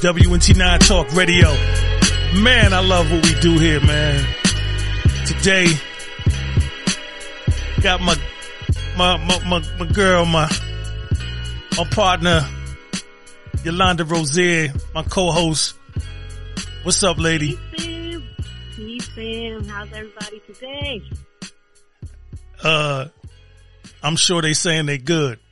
WNT9 Talk Radio. Man, I love what we do here, man. Today, got my, my, my, my, my girl, my, my partner, Yolanda Rozier, my co-host. What's up, lady? Hey, Sam. Hey, Sam. How's everybody today? Uh, I'm sure they saying they good.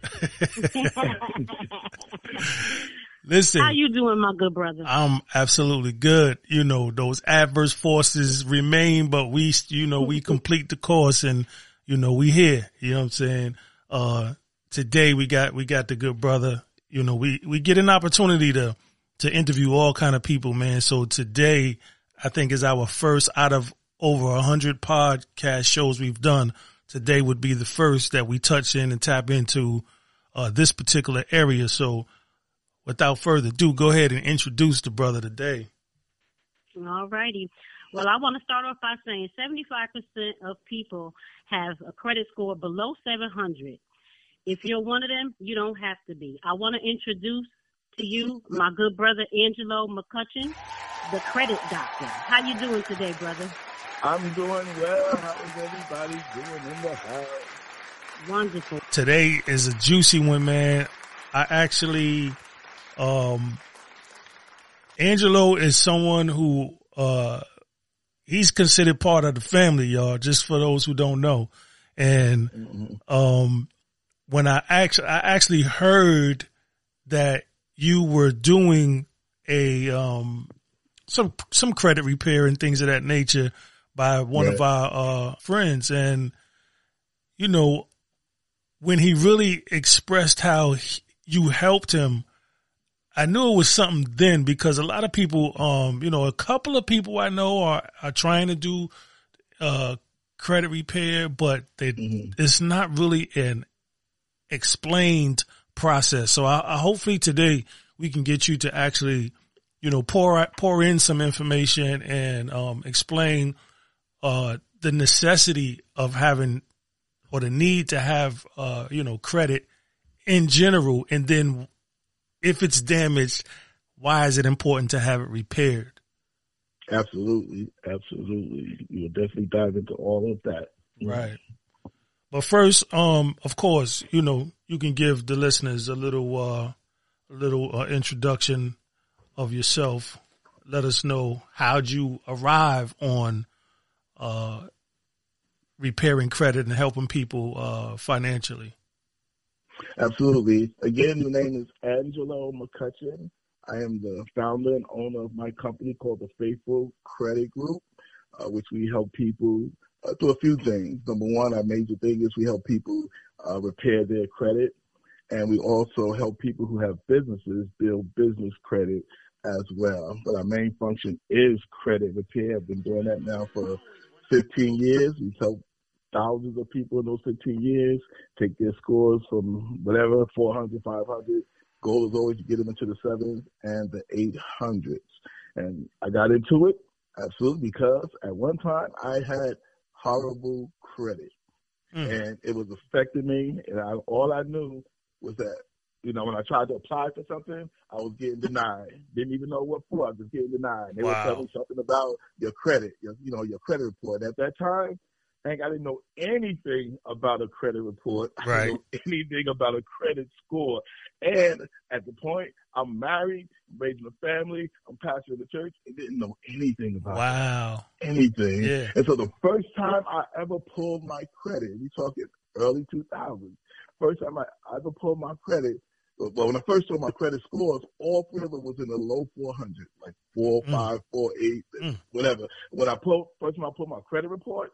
Listen. How you doing, my good brother? I'm absolutely good. You know, those adverse forces remain, but we, you know, we complete the course and, you know, we here. You know what I'm saying? Uh, today we got, we got the good brother. You know, we, we get an opportunity to, to interview all kind of people, man. So today I think is our first out of over a hundred podcast shows we've done. Today would be the first that we touch in and tap into, uh, this particular area. So, without further ado, go ahead and introduce the brother today. All righty. Well, I want to start off by saying 75% of people have a credit score below 700. If you're one of them, you don't have to be. I want to introduce to you my good brother Angelo McCutcheon, the credit doctor. How you doing today, brother? I'm doing well. How is everybody doing in the house? Wonderful. Today is a juicy one, man. I actually um, Angelo is someone who, uh, he's considered part of the family, y'all, just for those who don't know. And, um, when I actually, I actually heard that you were doing a, um, some, some credit repair and things of that nature by one of our, uh, friends. And, you know, when he really expressed how he, you helped him, I knew it was something then because a lot of people, um, you know, a couple of people I know are, are trying to do, uh, credit repair, but they, mm-hmm. it's not really an explained process. So I, I, hopefully today we can get you to actually, you know, pour, pour in some information and, um, explain, uh, the necessity of having or the need to have, uh, you know, credit in general and then if it's damaged, why is it important to have it repaired? Absolutely, absolutely. You will definitely dive into all of that. Right. But first, um, of course, you know, you can give the listeners a little, uh, a little uh, introduction of yourself. Let us know how'd you arrive on, uh, repairing credit and helping people, uh, financially. Absolutely. Again, the name is Angelo McCutcheon. I am the founder and owner of my company called the Faithful Credit Group, uh, which we help people uh, do a few things. Number one, our major thing is we help people uh, repair their credit, and we also help people who have businesses build business credit as well. But our main function is credit repair. I've been doing that now for 15 years. We've helped thousands of people in those 15 years take their scores from whatever 400, 500. Goal is always to get them into the sevens and the 800s. And I got into it absolutely because at one time I had horrible credit mm. and it was affecting me. And I, all I knew was that you know, when I tried to apply for something, I was getting denied. Didn't even know what for. I was getting denied. They wow. were telling me something about your credit, your, you know, your credit report. At that time, Hank, I didn't know anything about a credit report. Right. I didn't know anything about a credit score. And at the point, I'm married, raising a family, I'm pastor of the church, and didn't know anything about wow. anything. Yeah. And so the first time I ever pulled my credit, we talking early 2000s, first time I ever pulled my credit, well, when I first saw my credit scores, all three of them was in the low 400, like four, mm. five, four, eight, mm. whatever. When I pulled, first time I pulled my credit report,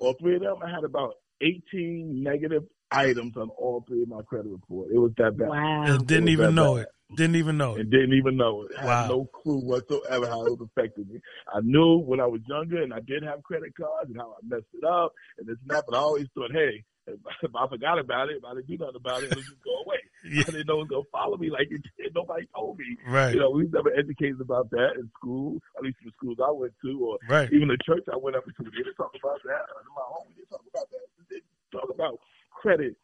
all three of them, I had about 18 negative items on all three of my credit report. It was that bad. Wow. And didn't even know bad. it. Didn't even know it. And didn't even know it. I wow. had no clue whatsoever how it was affecting me. I knew when I was younger and I did have credit cards and how I messed it up and this and that, but I always thought, hey, if I forgot about it, if I didn't do nothing about it, it'll just go away. Yeah. I didn't know it was going to follow me like it did. Nobody told me. Right. You know, we never educated about that in school, at least in the schools I went to, or right. even the church I went up to. We didn't talk about that. In my home, we didn't talk about that. We didn't talk about credit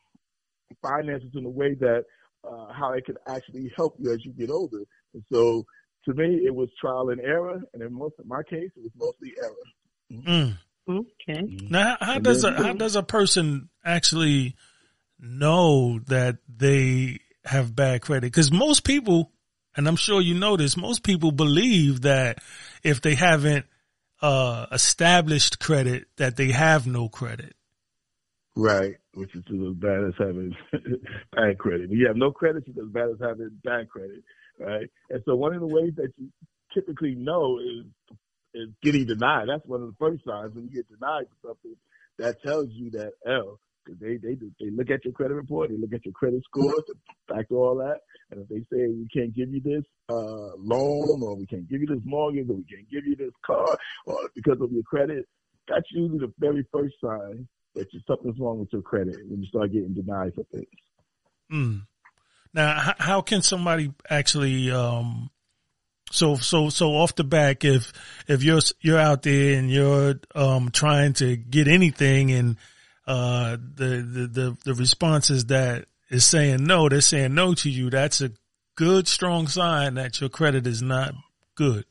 finances in a way that uh, how it can actually help you as you get older. And so to me, it was trial and error, and in most of my case, it was mostly error. Mm. Okay. Now, how, how does a how does a person actually know that they have bad credit? Because most people, and I'm sure you know this, most people believe that if they haven't uh, established credit, that they have no credit. Right, which is as bad as having bad credit. You have no credit, it's as bad as having bad credit, right? And so one of the ways that you typically know is is getting denied. That's one of the first signs when you get denied for something. That tells you that because they they they look at your credit report, they look at your credit score, factor all that, and if they say we can't give you this uh, loan, or we can't give you this mortgage, or we can't give you this car, or because of your credit, that's usually the very first sign that something's wrong with your credit when you start getting denied for things. Mm. Now, how can somebody actually, um, so, so, so off the back, if, if you're, you're out there and you're, um, trying to get anything and, uh, the, the, the, the response is that is saying no, they're saying no to you. That's a good, strong sign that your credit is not good.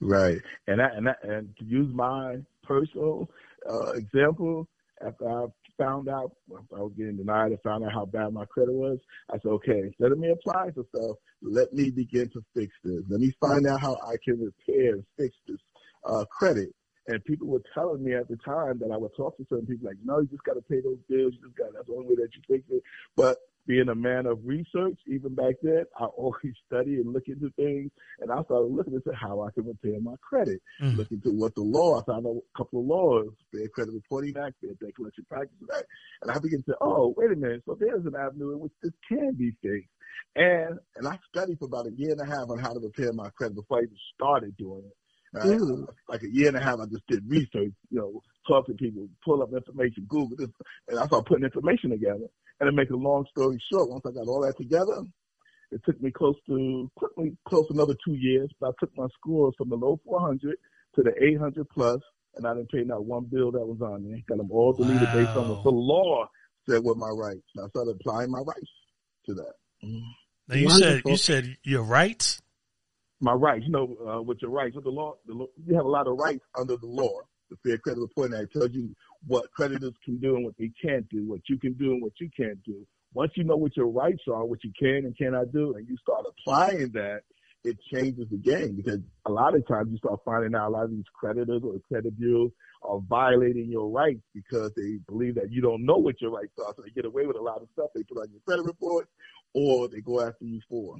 Right. And I, and that, and to use my personal uh, example, after I found out I was getting denied, I found out how bad my credit was. I said, okay, instead of me applying for stuff, let me begin to fix this. Let me find out how I can repair and fix this uh, credit. And people were telling me at the time that I would talk to certain people like, no, you just got to pay those bills. You just got that's the only way that you fix it. But being a man of research, even back then, I always study and look into things. And I started looking into how I can repair my credit. Mm. Look into what the law, I found a couple of laws, Fair Credit Reporting Act, Fair Debt Collection Practices Act. And I began to say, oh, wait a minute. So there's an avenue in which this can be fixed. And, and I studied for about a year and a half on how to repair my credit before I even started doing it. Right? Mm. Like a year and a half, I just did research, you know, talk to people, pull up information, Google this, and I started putting information together. And to make a long story short, once I got all that together, it took me close to, took me close to another two years, but I took my scores from the low 400 to the 800 plus, and I didn't pay not one bill that was on there. Got them all deleted wow. based on what the law said were my rights. And I started applying my rights to that. Mm. Now you Wonderful. said you said your rights my rights. You know, uh, with your rights, with the law, the law, you have a lot of rights under the law. The Fair Credit Reporting Act tells you what creditors can do and what they can't do, what you can do and what you can't do. Once you know what your rights are, what you can and cannot do, and you start applying that, it changes the game because a lot of times you start finding out a lot of these creditors or credit bureaus are violating your rights because they believe that you don't know what your rights are. So they get away with a lot of stuff they put on your credit report or they go after you for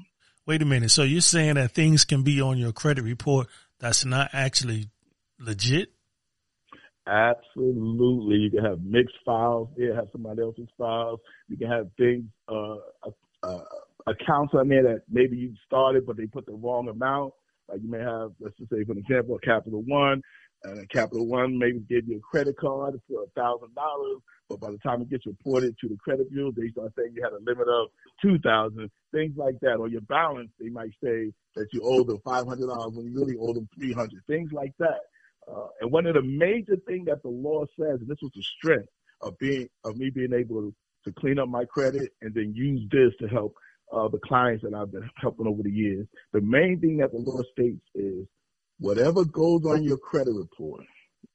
wait a minute. So you're saying that things can be on your credit report that's not actually legit? Absolutely. You can have mixed files. You have somebody else's files. You can have things, uh, uh, accounts on there that maybe you started, but they put the wrong amount. Like you may have, let's just say, for example, a Capital One, and Capital One maybe give you a credit card for a thousand dollars, but by the time it gets reported to the credit bureau, they start saying you had a limit of two thousand, things like that. Or your balance, they might say that you owe them five hundred dollars when you really owe them three hundred, things like that. Uh, and one of the major things that the law says, and this was the strength of being of me being able to, to clean up my credit and then use this to help uh, the clients that I've been helping over the years. The main thing that the law states is whatever goes on your credit report.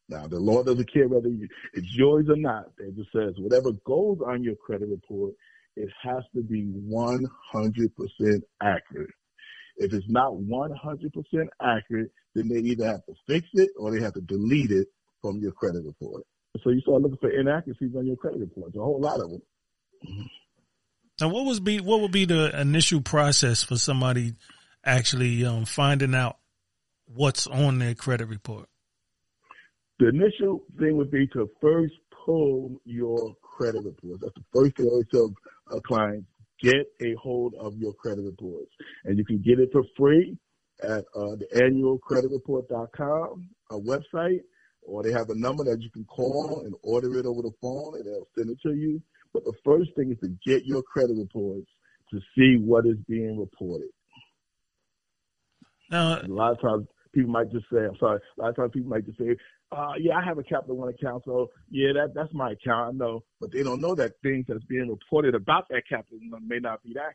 Now, the law doesn't care whether it's yours or not. It just says whatever goes on your credit report, it has to be 100% accurate. If it's not 100% accurate, then they either have to fix it or they have to delete it from your credit report. So you start looking for inaccuracies on your credit report. a whole lot of them. Now, what was be what would be the initial process for somebody actually um, finding out what's on their credit report? The initial thing would be to first pull your credit reports. That's the first thing I tell a client, get a hold of your credit reports. And you can get it for free at uh, the annualcreditreport.com, a website, or they have a number that you can call and order it over the phone and they'll send it to you. But the first thing is to get your credit reports to see what is being reported. Now, a lot of times people might just say, I'm sorry, a lot of times people might just say, uh, yeah, I have a Capital One account, so yeah, that that's my account. I know, but they don't know that things that's being reported about that Capital One may not be that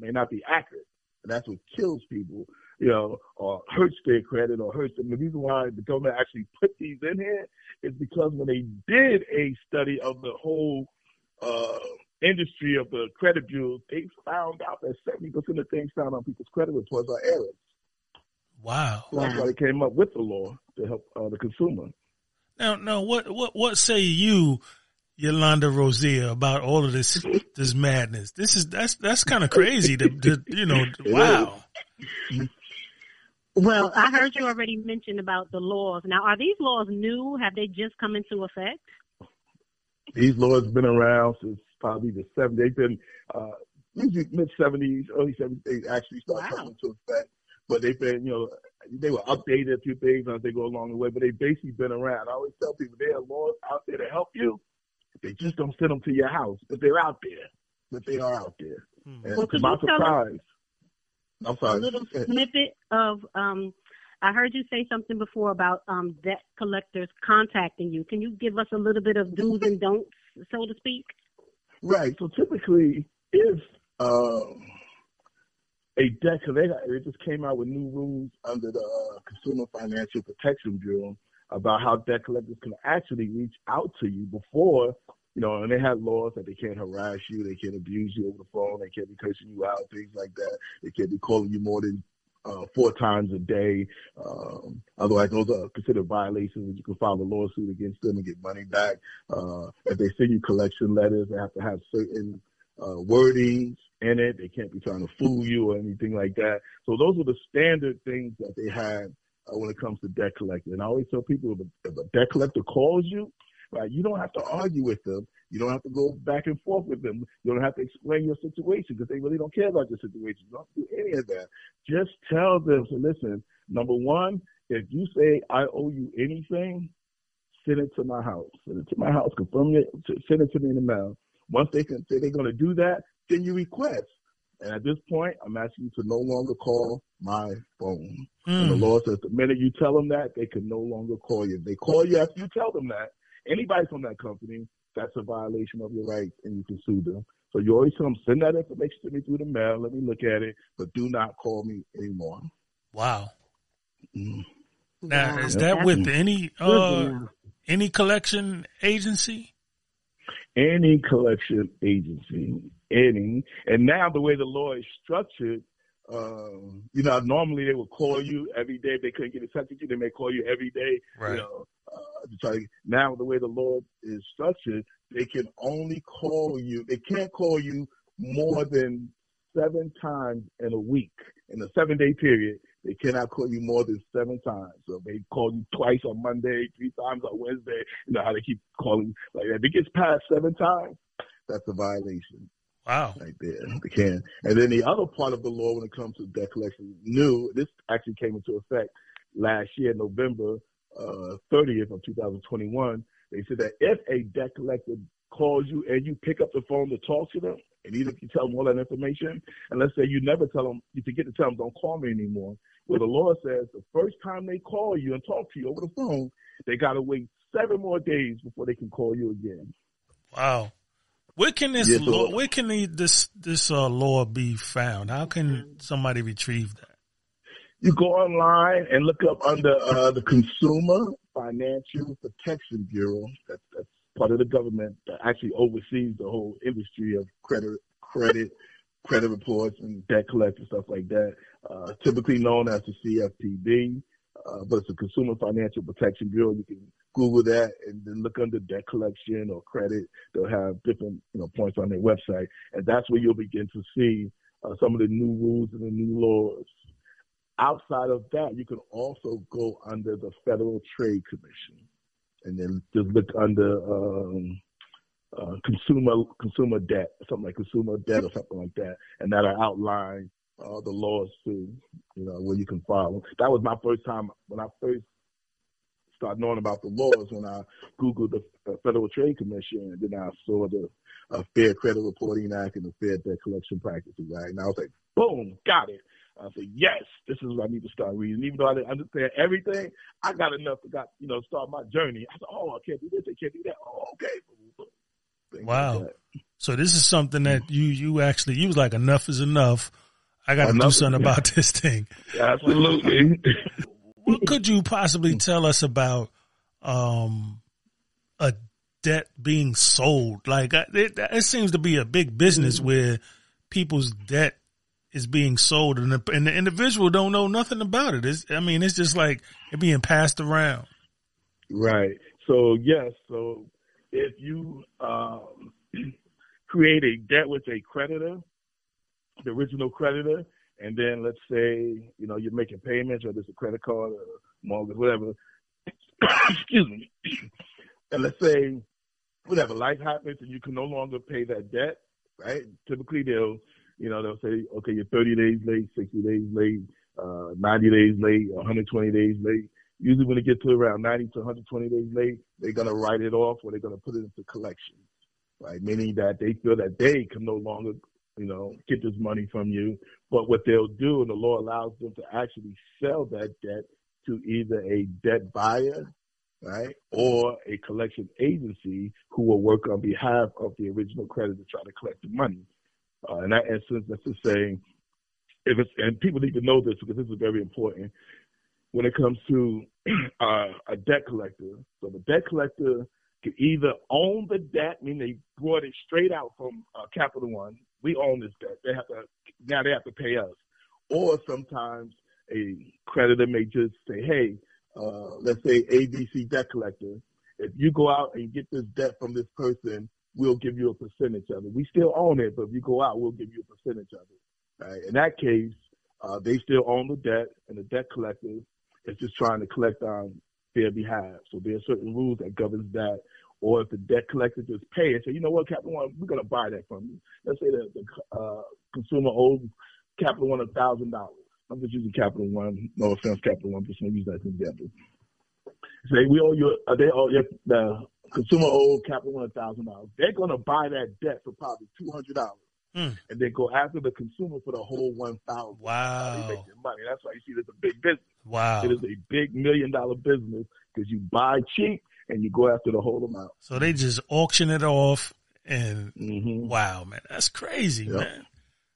may not be accurate, and that's what kills people, you know, or hurts their credit or hurts them. The reason why the government actually put these in here is because when they did a study of the whole uh, industry of the credit bureaus, they found out that 70% of things found on people's credit reports are errors. Wow. So that's why they came up with the law to help uh, the consumer. Now, now, what, what, what say you, Yolanda Rosier, about all of this, this madness? This is, that's, that's kind of crazy to, to, you know, wow. Well, I heard you already mentioned about the laws. Now, are these laws new? Have they just come into effect? These laws have been around since probably the 70s. They've been, uh, mid 70s, early 70s, they actually started wow. coming into effect but they've been, you know, they were updated a few things as they go along the way, but they've basically been around. I always tell people there are laws out there to help you. They just don't send them to your house, but they're out there. But they are out there. Hmm. And well, to my surprise, I'm sorry. A little snippet of, um, I heard you say something before about um, debt collectors contacting you. Can you give us a little bit of do's and don'ts, so to speak? Right. So typically, if uh, a debt collector. They just came out with new rules under the uh, Consumer Financial Protection Bureau about how debt collectors can actually reach out to you before, you know, and they have laws that they can't harass you, they can't abuse you over the phone, they can't be cursing you out, things like that. They can't be calling you more than uh, four times a day. Um, otherwise, those are considered violations. And you can file a lawsuit against them and get money back. Uh, if they send you collection letters, they have to have certain uh, wordings in it. They can't be trying to fool you or anything like that. So those are the standard things that they have uh, when it comes to debt collector. And I always tell people if a, if a debt collector calls you, right, you don't have to argue with them. You don't have to go back and forth with them. You don't have to explain your situation because they really don't care about your situation. You don't do any of that. Just tell them, so listen, number one, if you say I owe you anything, send it to my house. Send it to my house. Confirm it. Send it to me in the mail. Once they can say they're going to do that, then you request. And at this point, I'm asking you to no longer call my phone. Mm. And the hmm. law says the minute you tell them that, they can no longer call you. If they call you after you tell them that, anybody from that company, that's a violation of your rights and you can sue them. So you always tell them, send that information to me through the mail. Let me look at it, but do not call me anymore. Wow. Mm. Now, is that with any, uh, any collection agency? Any collection agency, any. And now the way the law is structured, um, you know, normally they would call you every day. If they couldn't get in touch with you, they may call you every day. Right. You know, uh, to try to, now the way the law is structured, they can only call you. They can't call you more than seven times in a week in a seven day period. They cannot call you more than seven times. So they call you twice on Monday, three times on Wednesday. You know how they keep calling like that. If it gets past seven times, that's a violation. Wow. Right there. They can. And then the other part of the law when it comes to debt collection, new, this actually came into effect last year, November uh, 30th of 2021. They said that if a debt collector calls you and you pick up the phone to talk to them, and even if you tell them all that information, and let's say you never tell them, you forget to tell them, don't call me anymore. Well, the law says the first time they call you and talk to you over the phone, they got to wait seven more days before they can call you again. Wow. Where can this yes, law, where can the, this this uh, law be found? How can somebody retrieve that? You go online and look up under uh, the Consumer Financial Protection Bureau. That's, that's part of the government that actually oversees the whole industry of credit, credit, credit reports and debt collection stuff like that. Uh, typically known as the CFPB, uh, but it's the Consumer Financial Protection Bureau. You can Google that and then look under debt collection or credit. They'll have different you know points on their website, and that's where you'll begin to see uh, some of the new rules and the new laws. Outside of that, you can also go under the Federal Trade Commission and then just look under um, uh, consumer consumer debt, something like consumer debt or something like that, and that'll outline uh, the laws too, you know, where you can file. That was my first time when I first started knowing about the laws when I googled the Federal Trade Commission, and then I saw the uh, Fair Credit Reporting Act and the Fair Debt Collection Practices Act, and I was like, boom, got it. I said, yes, this is what I need to start reading. Even though I didn't understand everything, I got enough to got you know start my journey. I said, oh, I can't do this, I can't do that. Oh, okay. Things wow. Like so this is something that you you actually you was like enough is enough. I got to do something about this thing. Absolutely. what could you possibly tell us about um, a debt being sold? Like it, it seems to be a big business mm-hmm. where people's debt is being sold and the, and the individual don't know nothing about it. It's, I mean, it's just like it being passed around. Right. So yes. So if you um, create a debt with a creditor, the original creditor, and then let's say you know you're making payments, or there's a credit card or mortgage, whatever. Excuse me. And let's say whatever life happens and you can no longer pay that debt, right? Typically they'll you know, they'll say, okay, you're 30 days late, 60 days late, uh, 90 days late, 120 days late. Usually when it gets to around 90 to 120 days late, they're going to write it off or they're going to put it into collection, right? Meaning that they feel that they can no longer, you know, get this money from you. But what they'll do, and the law allows them to actually sell that debt to either a debt buyer, right, or a collection agency who will work on behalf of the original creditor to try to collect the money. Uh, in that instance, that's to say, if it's, and people need to know this because this is very important when it comes to uh, a debt collector. So the debt collector can either own the debt, meaning they brought it straight out from uh, Capital One. We own this debt. They have to now they have to pay us. Or sometimes a creditor may just say, "Hey, uh, let's say ABC debt collector, if you go out and get this debt from this person, we'll give you a percentage of it. We still own it, but if you go out, we'll give you a percentage of it. Right? In that case, uh, they still own the debt, and the debt collector is just trying to collect on their behalf. So there are certain rules that governs that. Or if the debt collector just pay and say, you know what, Capital One, we're going to buy that from you. Let's say that the uh, consumer owes Capital One a thousand dollars. I'm just using Capital One. No offense, Capital One, just to use that as an example. Say we owe you. Uh, they owe you, the consumer owed Capital One a thousand dollars. They're going to buy that debt for probably two hundred dollars, mm. and then go after the consumer for the whole one thousand. Wow, they make their money. That's why you see it's a big business. Wow, it is a big million dollar business because you buy cheap and you go after the whole amount. So they just auction it off, and mm-hmm. wow, man, that's crazy, yep. man.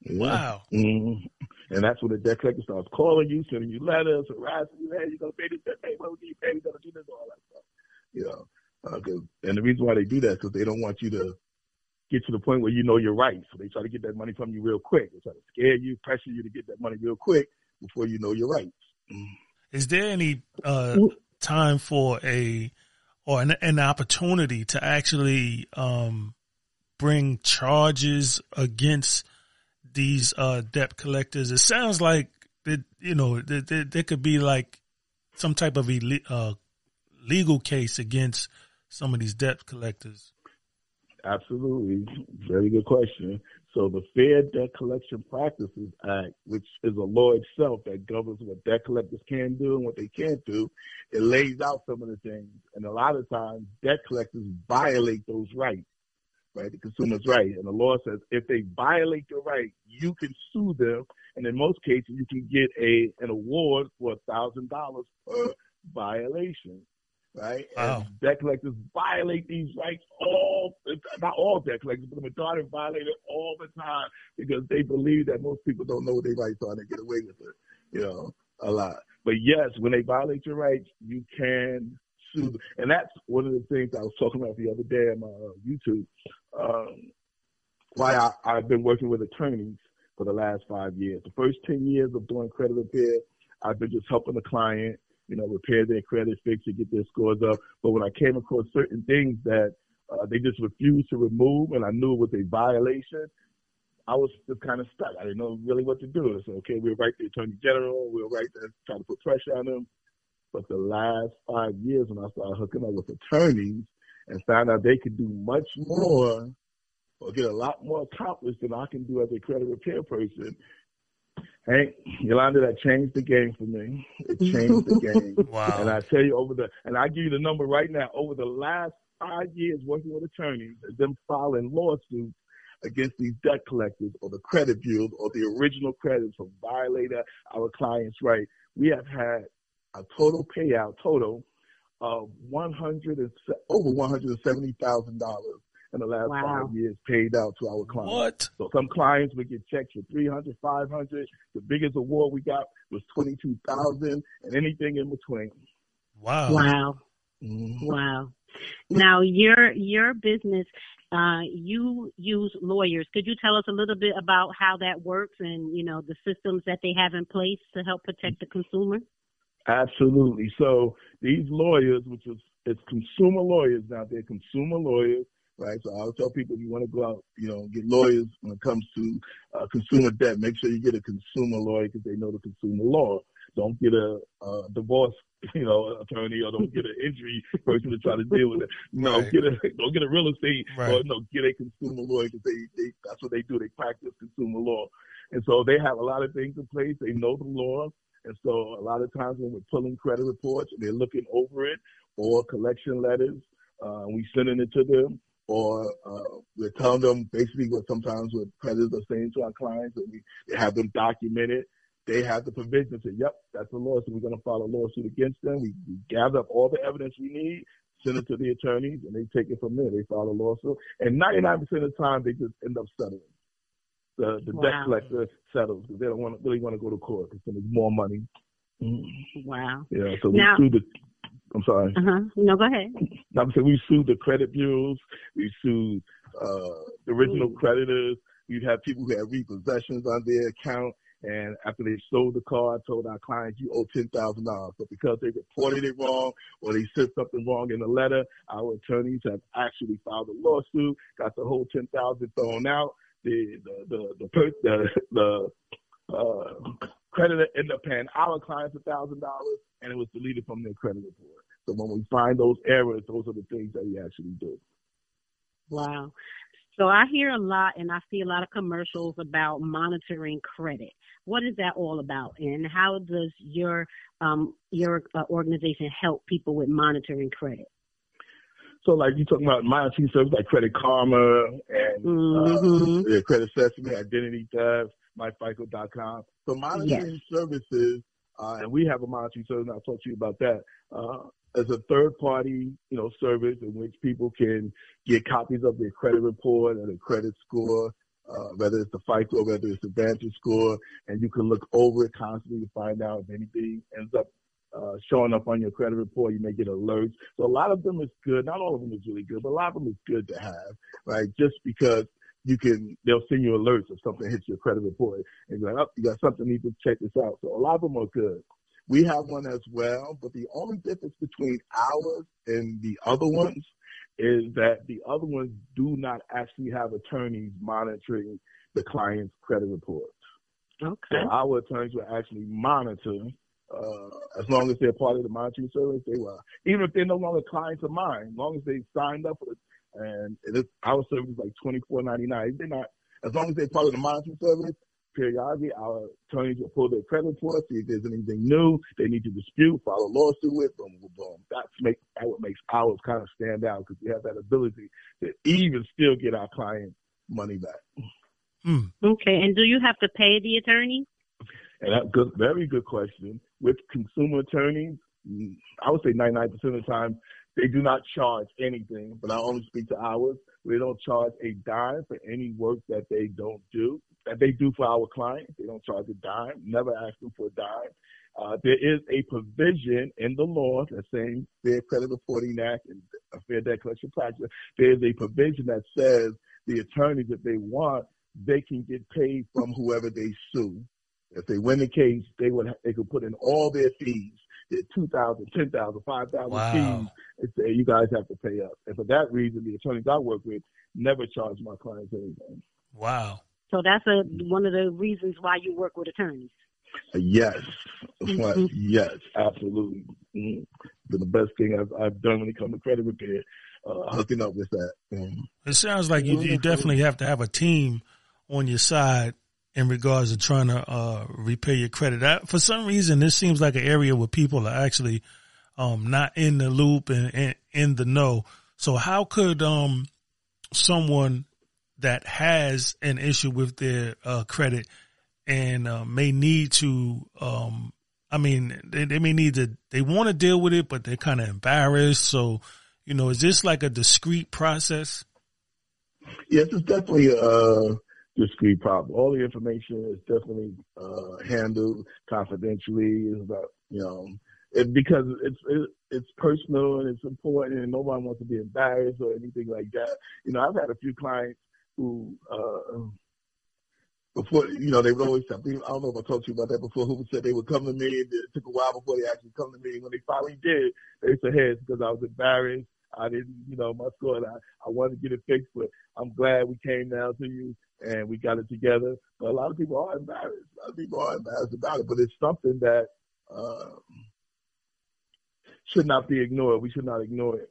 Yeah. Wow. Mm-hmm. And that's when the debt collector starts calling you, sending you letters, harassing you. Hey, you're gonna pay this debt. Hey, what you pay? You're gonna do this, all that stuff. You know. Uh, and the reason why they do that is because they don't want you to get to the point where you know you're right. So they try to get that money from you real quick. They try to scare you, pressure you to get that money real quick before you know you're right. Is there any uh, time for a or an, an opportunity to actually um, bring charges against these uh, debt collectors? It sounds like that you know there, there, could be like some type of uh, legal case against some of these debt collectors? Absolutely. Very good question. So the Fair Debt Collection Practices Act, which is a law itself that governs what debt collectors can do and what they can't do, it lays out some of the things. And a lot of times debt collectors violate those rights, right? The consumer's right. And the law says if they violate your right, you can sue them. And in most cases, you can get a an award for a thousand dollars per violation right? Wow. And debt collectors violate these rights all, not all debt collectors, but the majority violate it all the time because they believe that most people don't know what their rights are and they get away with it, you know, a lot. But yes, when they violate your rights, you can sue. And that's one of the things I was talking about the other day on my uh, YouTube. Um, why I, I've been working with attorneys for the last five years. The first 10 years of doing credit repair, I've been just helping the client you know, repair their credit, fix it, get their scores up. But when I came across certain things that uh, they just refused to remove, and I knew it was a violation, I was just kind of stuck. I didn't know really what to do. Said, okay, we'll write the attorney general, we'll write the, try to put pressure on them. But the last five years, when I started hooking up with attorneys and found out they could do much more or get a lot more accomplished than I can do as a credit repair person, Hank, Yolanda, that changed the game for me. It changed the game. wow. And I tell you over the, and I give you the number right now, over the last five years working with attorneys, them filing lawsuits against these debt collectors or the credit bureaus or the original creditors for violating our clients' right, we have had a total payout total of 100 over $170,000 in the last Wow. five years paid out to our clients. What? So some clients would get checks for 300, 500. The biggest award we got was 22,000 and anything in between. Wow. Wow. Mhm. Wow. Now your your business, uh, you use lawyers. Could you tell us a little bit about how that works and you know the systems that they have in place to help protect the consumer? Absolutely. So these lawyers, which is it's consumer lawyers now, they're consumer lawyers, right? So I'll tell people if you want to go out, you know, get lawyers when it comes to uh, consumer debt, make sure you get a consumer lawyer because they know the consumer law. Don't get a, a divorce, you know, attorney or don't get an injury person to try to deal with it. No, Right. get a don't get a real estate Right. or no, get a consumer lawyer because they, they that's what they do. They practice consumer law, and so they have a lot of things in place. They know the law. And so a lot of times when we're pulling credit reports, they're looking over it or collection letters, uh, we sending it to them or uh, we're telling them basically what sometimes what creditors are saying to our clients and we have them documented. They have the provision to say, yep, that's a lawsuit. We're going to file a lawsuit against them. We, we gather up all the evidence we need, send it to the attorneys, and they take it from there. They file a lawsuit. And 99% of the time, they just end up settling. The, the debt collector settles because they don't want to, really want to go to court because there's more money. Wow. Yeah, so we Now- the. I'm sorry. Uh huh. No, go ahead. I'm saying we sued the credit bureaus. We sued uh, the original Mm. creditors. We've had people who had repossessions on their account, and after they sold the car, I told our clients, "You owe ten thousand dollars." But because they reported it wrong or they said something wrong in the letter, our attorneys have actually filed a lawsuit, got the whole ten thousand thrown out. The the the the per- the, the uh, creditor ended up paying our clients a thousand dollars, and it was deleted from their credit report. So when we find those errors, those are the things that we actually do. Wow. So I hear a lot and I see a lot of commercials about monitoring credit. What is that all about, and how does your um, your uh, organization help people with monitoring credit? So like you talking about monitoring services like Credit Karma and Mhm. uh, Credit Sesame, Identity Theft, MyFICO.com. So monitoring services, uh, and we have a monitoring service, and I'll talk to you about that, uh, as a third party, you know, service in which people can get copies of their credit report and their credit score, uh, whether it's the FICO, whether it's the Vantage score, and you can look over it constantly to find out if anything ends up uh, showing up on your credit report. You may get alerts. So a lot of them is good. Not all of them is really good, but a lot of them is good to have, right? Just because you can, they'll send you alerts if something hits your credit report and you're like, oh, you got something, need to check this out. So a lot of them are good. We have one as well, but the only difference between ours and the other ones is that the other ones do not actually have attorneys monitoring the client's credit reports. So Okay. our attorneys will actually monitor, uh, as long as they're part of the monitoring service, they will. Even if they're no longer clients of mine, as long as they signed up for it, and it is, our service is like twenty four ninety nine. They're not, as long as they're part of the monitoring service, periodically our attorneys will pull their credit report, see if there's anything new they need to dispute, file a lawsuit with, boom, boom, boom. That's make that what makes ours kind of stand out because we have that ability to even still get our client money back. Hmm. Okay. And do you have to pay the attorney? And that good, very good question. With consumer attorneys, mm, I would say 99% of the time, they do not charge anything, but I only speak to ours. We don't charge a dime for any work that they don't do, that they do for our clients. They don't charge a dime, never ask them for a dime. Uh, there is a provision in the law, the same Fair Credit Reporting Act and Fair Debt Collection Practice. There is a provision that says the attorneys, if they want, they can get paid from whoever they sue. If they win the case, they would they could put in all their fees, their two thousand, ten thousand, five thousand Wow. fees, and say you guys have to pay up. And for that reason, the attorneys I work with never charge my clients anything. Wow. So that's a one of the reasons why you work with attorneys. Yes, What? Mhm. yes, absolutely. Mm. Been the best thing I've, I've done when it comes to credit repair, uh, hooking up with that. Mm. It sounds like you, you definitely have to have a team on your side in regards to trying to uh, repay your credit. I, for some reason, this seems like an area where people are actually um, not in the loop and, and in the know. So how could um, someone that has an issue with their uh, credit and uh, may need to, um, I mean, they, they may need to, they want to deal with it, but they're kind of embarrassed. So, you know, is this like a discreet process? Yes, it's definitely a discreet problem. All the information is definitely uh, handled confidentially. It's about, you know, it, because it's it, it's personal and it's important, and nobody wants to be embarrassed or anything like that. You know, I've had a few clients who uh, before you know they would always me. I don't know if I told you about that before. Who said they would come to me? It took a while before they actually come to me. When they finally did, they said, "Hey, it's because I was embarrassed. I didn't, you know, my score. I I wanted to get it fixed, but I'm glad we came down to you and we got it together." But a lot of people are embarrassed. A lot of people are embarrassed about it, but it's something that. Uh, should not be ignored. We should not ignore it.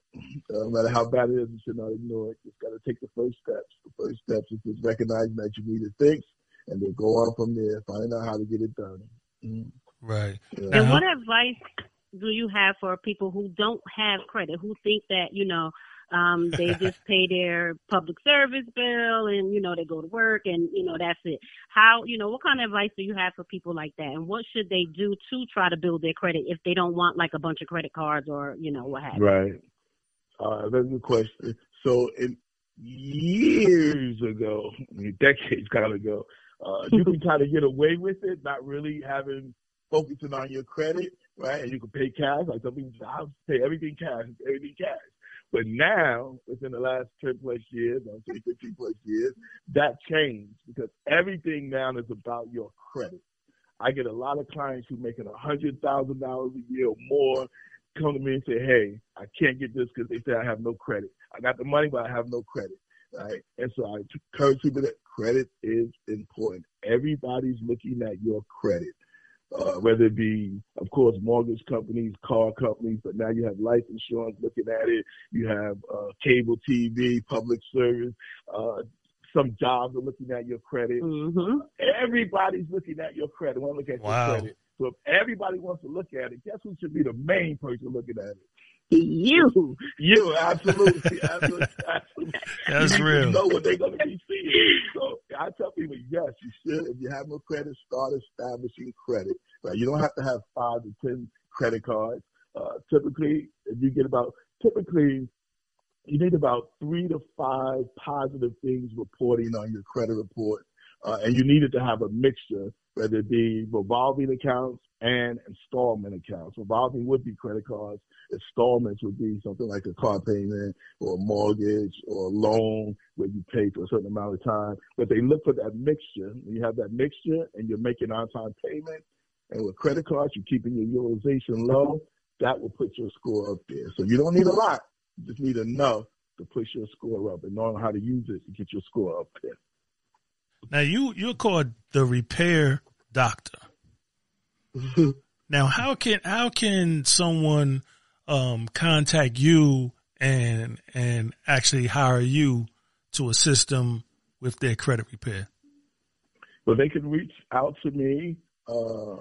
Uh, no matter how bad it is, we should not ignore it. Just got to take the first steps. The first steps is just recognizing that you need it fixed and then go on from there, finding out how to get it done. Mm-hmm. Right. Yeah. And what advice do you have for people who don't have credit, who think that, you know, um, they just pay their public service bill and, you know, they go to work and, you know, that's it. How, you know, what kind of advice do you have for people like that? And what should they do to try to build their credit if they don't want like a bunch of credit cards or, you know, what have you? Right. Uh, that's a good question. So in years ago, decades kind of ago, uh, you can kind of get away with it, not really having focusing on your credit, right? And you can pay cash. Like some people, I pay everything cash, everything cash. But now, within the last 10 plus years, I'll say 15 plus years, that changed because everything now is about your credit. I get a lot of clients who make making a hundred thousand dollars a year or more come to me and say, "Hey, I can't get this because they say I have no credit. I got the money, but I have no credit." Right? And so I encourage people that credit is important. Everybody's looking at your credit uh, whether it be, of course, mortgage companies, car companies, but now you have life insurance looking at it. You have uh, cable TV, public service. Uh, some jobs are looking at your credit. Mm-hmm. Everybody's looking at your credit. Want to look at wow. your credit. So if everybody wants to look at it, guess who should be the main person looking at it? You. You, absolutely. absolutely, absolutely. That's you real. know what they're going to be seeing. So I tell people, yes, you should. If you have no credit, start establishing credit. Right? You don't have to have five to ten credit cards. Uh, typically, if you get about, typically, you need about three to five positive things reporting on your credit report. Uh, and you needed to have a mixture, whether it be revolving accounts and installment accounts. Revolving would be credit cards. Installments would be something like a car payment or a mortgage or a loan where you pay for a certain amount of time. But they look for that mixture. When you have that mixture and you're making on-time payment, and with credit cards, you're keeping your utilization low, that will put your score up there. So you don't need a lot. You just need enough to push your score up and knowing how to use it to get your score up there. Now you you're called the repair doctor. now how can how can someone um, contact you and and actually hire you to assist them with their credit repair? Well, they can reach out to me. Uh,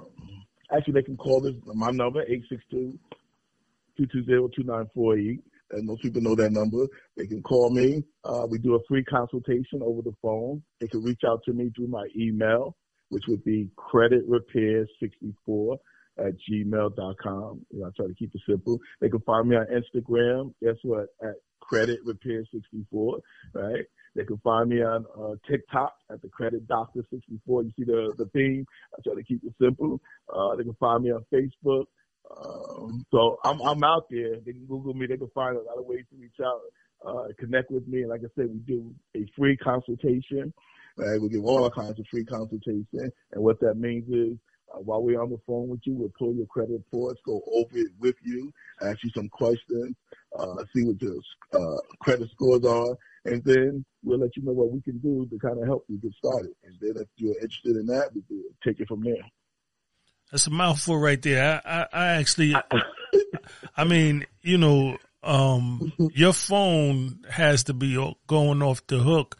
actually, they can call this my number 862 220 2948 and most people know that number. They can call me. Uh, we do a free consultation over the phone. They can reach out to me through my email, which would be creditrepair64 at gmail.com. You know, I try to keep it simple. They can find me on Instagram. Guess what? At creditrepair64, right? They can find me on uh, TikTok at the Credit Doctor 64. You see the the theme. I try to keep it simple. Uh, they can find me on Facebook um, so I'm I'm out there. They can Google me. They can find a lot of ways to reach out, uh, connect with me. And like I said, we do a free consultation. Right? We give all kinds of free consultation. And what that means is, uh, while we're on the phone with you, we'll pull your credit reports, go over it with you, ask you some questions, uh, see what your uh, credit scores are, and then we'll let you know what we can do to kind of help you get started. And then if you're interested in that, we can take it from there. That's a mouthful right there. I, I, I actually, I mean, you know, um, your phone has to be going off the hook,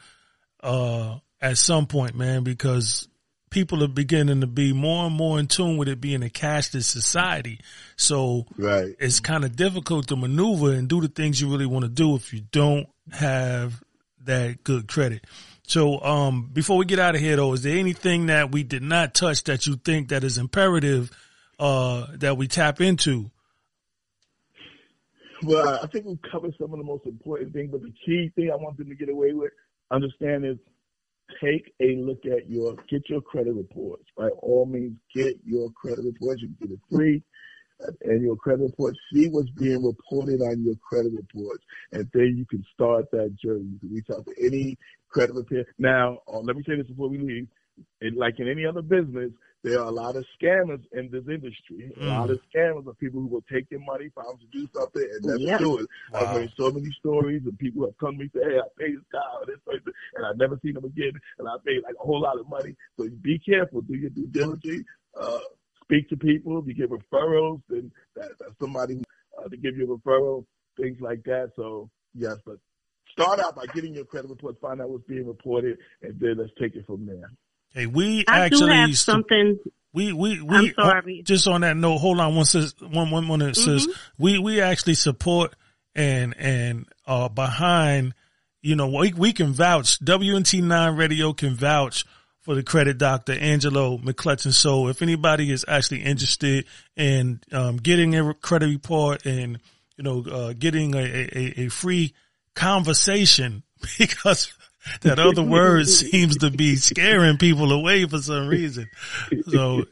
uh, at some point, man, because people are beginning to be more and more in tune with it being a cashless society. So right. it's kind of difficult to maneuver and do the things you really want to do if you don't have that good credit. So, um, before we get out of here though, is there anything that we did not touch that you think that is imperative, uh, that we tap into? Well, I think we've covered some of the most important things, but the key thing I want them to get away with, understand is take a look at your, get your credit reports. By all means, get your credit reports. You can get it free and your credit report, see what's being reported on your credit reports, and then you can start that journey. You can reach out to any credit repair. Now, uh, let me say this before we leave. In, like in any other business, there are a lot of scammers in this industry. Mm. A lot of scammers are people who will take your money, promise to do something, and never yep. do it. Wow. I've heard so many stories, and people have come to me and say, "Hey, I paid this guy or this person, and I've never seen them again, and I paid like a whole lot of money." So be careful. Do your due diligence. Uh, speak to people. If you get referrals, then that, that's somebody uh, to give you a referral, things like that. So yes, but start out by getting your credit reports, find out what's being reported, and then let's take it from there. Hey, we I actually do have something. We we we. I'm sorry. Just on that note, hold on one says one one says mm-hmm. we we actually support and and uh behind. You know, we we can vouch. WNT nine radio can vouch for the credit doctor, Angelo McClutchin. So if anybody is actually interested in um, getting a credit report and, you know, uh, getting a, a, a free conversation because that other word seems to be scaring people away for some reason. So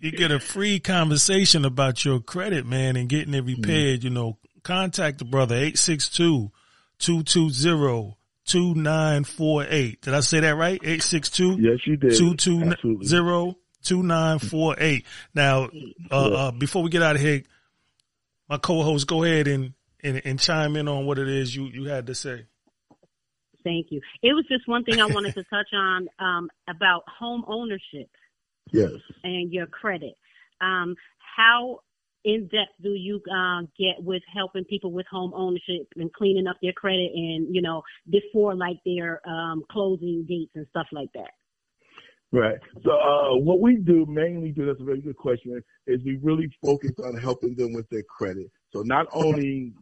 you get a free conversation about your credit, man, and getting it repaired, you know, contact the brother 862 220 2948. Did I say that right? 862? Yes, you did. 220 2948. Now, uh, uh, before we get out of here, my co-host, go ahead and, and, and chime in on what it is you, you had to say. Thank you. It was just one thing I wanted to touch on um, about home ownership. Yes. And your credit. Um, how in depth do you uh, get with helping people with home ownership and cleaning up their credit and you know before like their um, closing dates and stuff like that? Right. So uh, what we do mainly do that's a very good question is we really focus on helping them with their credit. So not only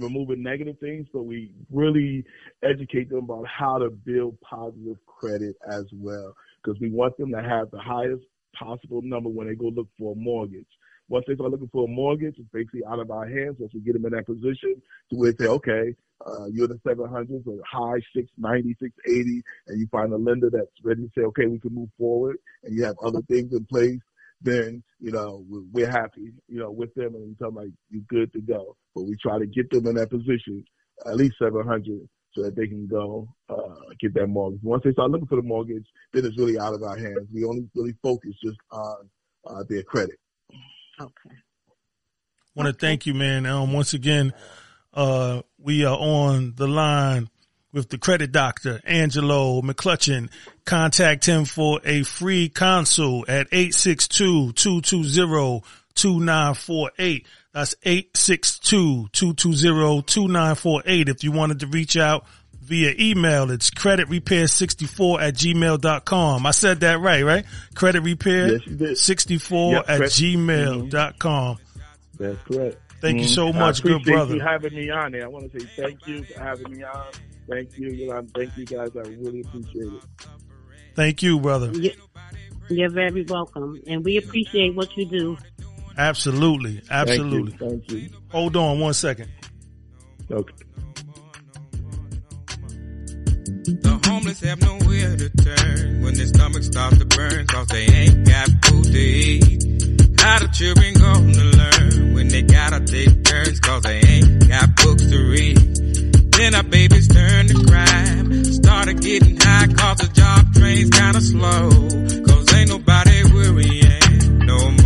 removing negative things, but we really educate them about how to build positive credit as well because we want them to have the highest possible number when they go look for a mortgage. Once they start looking for a mortgage, it's basically out of our hands. Once we get them in that position to where they say, okay, uh, you're the 700s or high 690, 680, and you find a lender that's ready to say, okay, we can move forward, and you have other things in place, then, you know, we're happy, you know, with them, and we tell them, like, you're good to go. But we try to get them in that position, at least 700, so that they can go uh, get that mortgage. Once they start looking for the mortgage, then it's really out of our hands. We only really focus just on uh, their credit. Okay. Want to thank you, man. Um, once again, uh, we are on the line with the credit doctor, Angelo McClutchin. Contact him for a free consult at 862-220-2948. That's 862-220-2948. If you wanted to reach out via email. It's creditrepair64 at gmail.com. I said that right, right? Credit repair 64 yep, at gmail.com. That's correct. Thank mm-hmm. you so much, good brother. you having me on there. I want to say thank you for having me on. Thank you. Thank you guys. I really appreciate it. Thank you, brother. You're very welcome. And we appreciate what you do. Absolutely. Absolutely. Thank you. Thank you. Hold on one second. Okay. The homeless have nowhere to turn when their stomachs start to burn cause they ain't got food to eat. How the children gonna learn when they gotta take turns cause they ain't got books to read. Then our babies turn to crime, started getting high cause the job train's kinda slow. Cause ain't nobody worrying no more,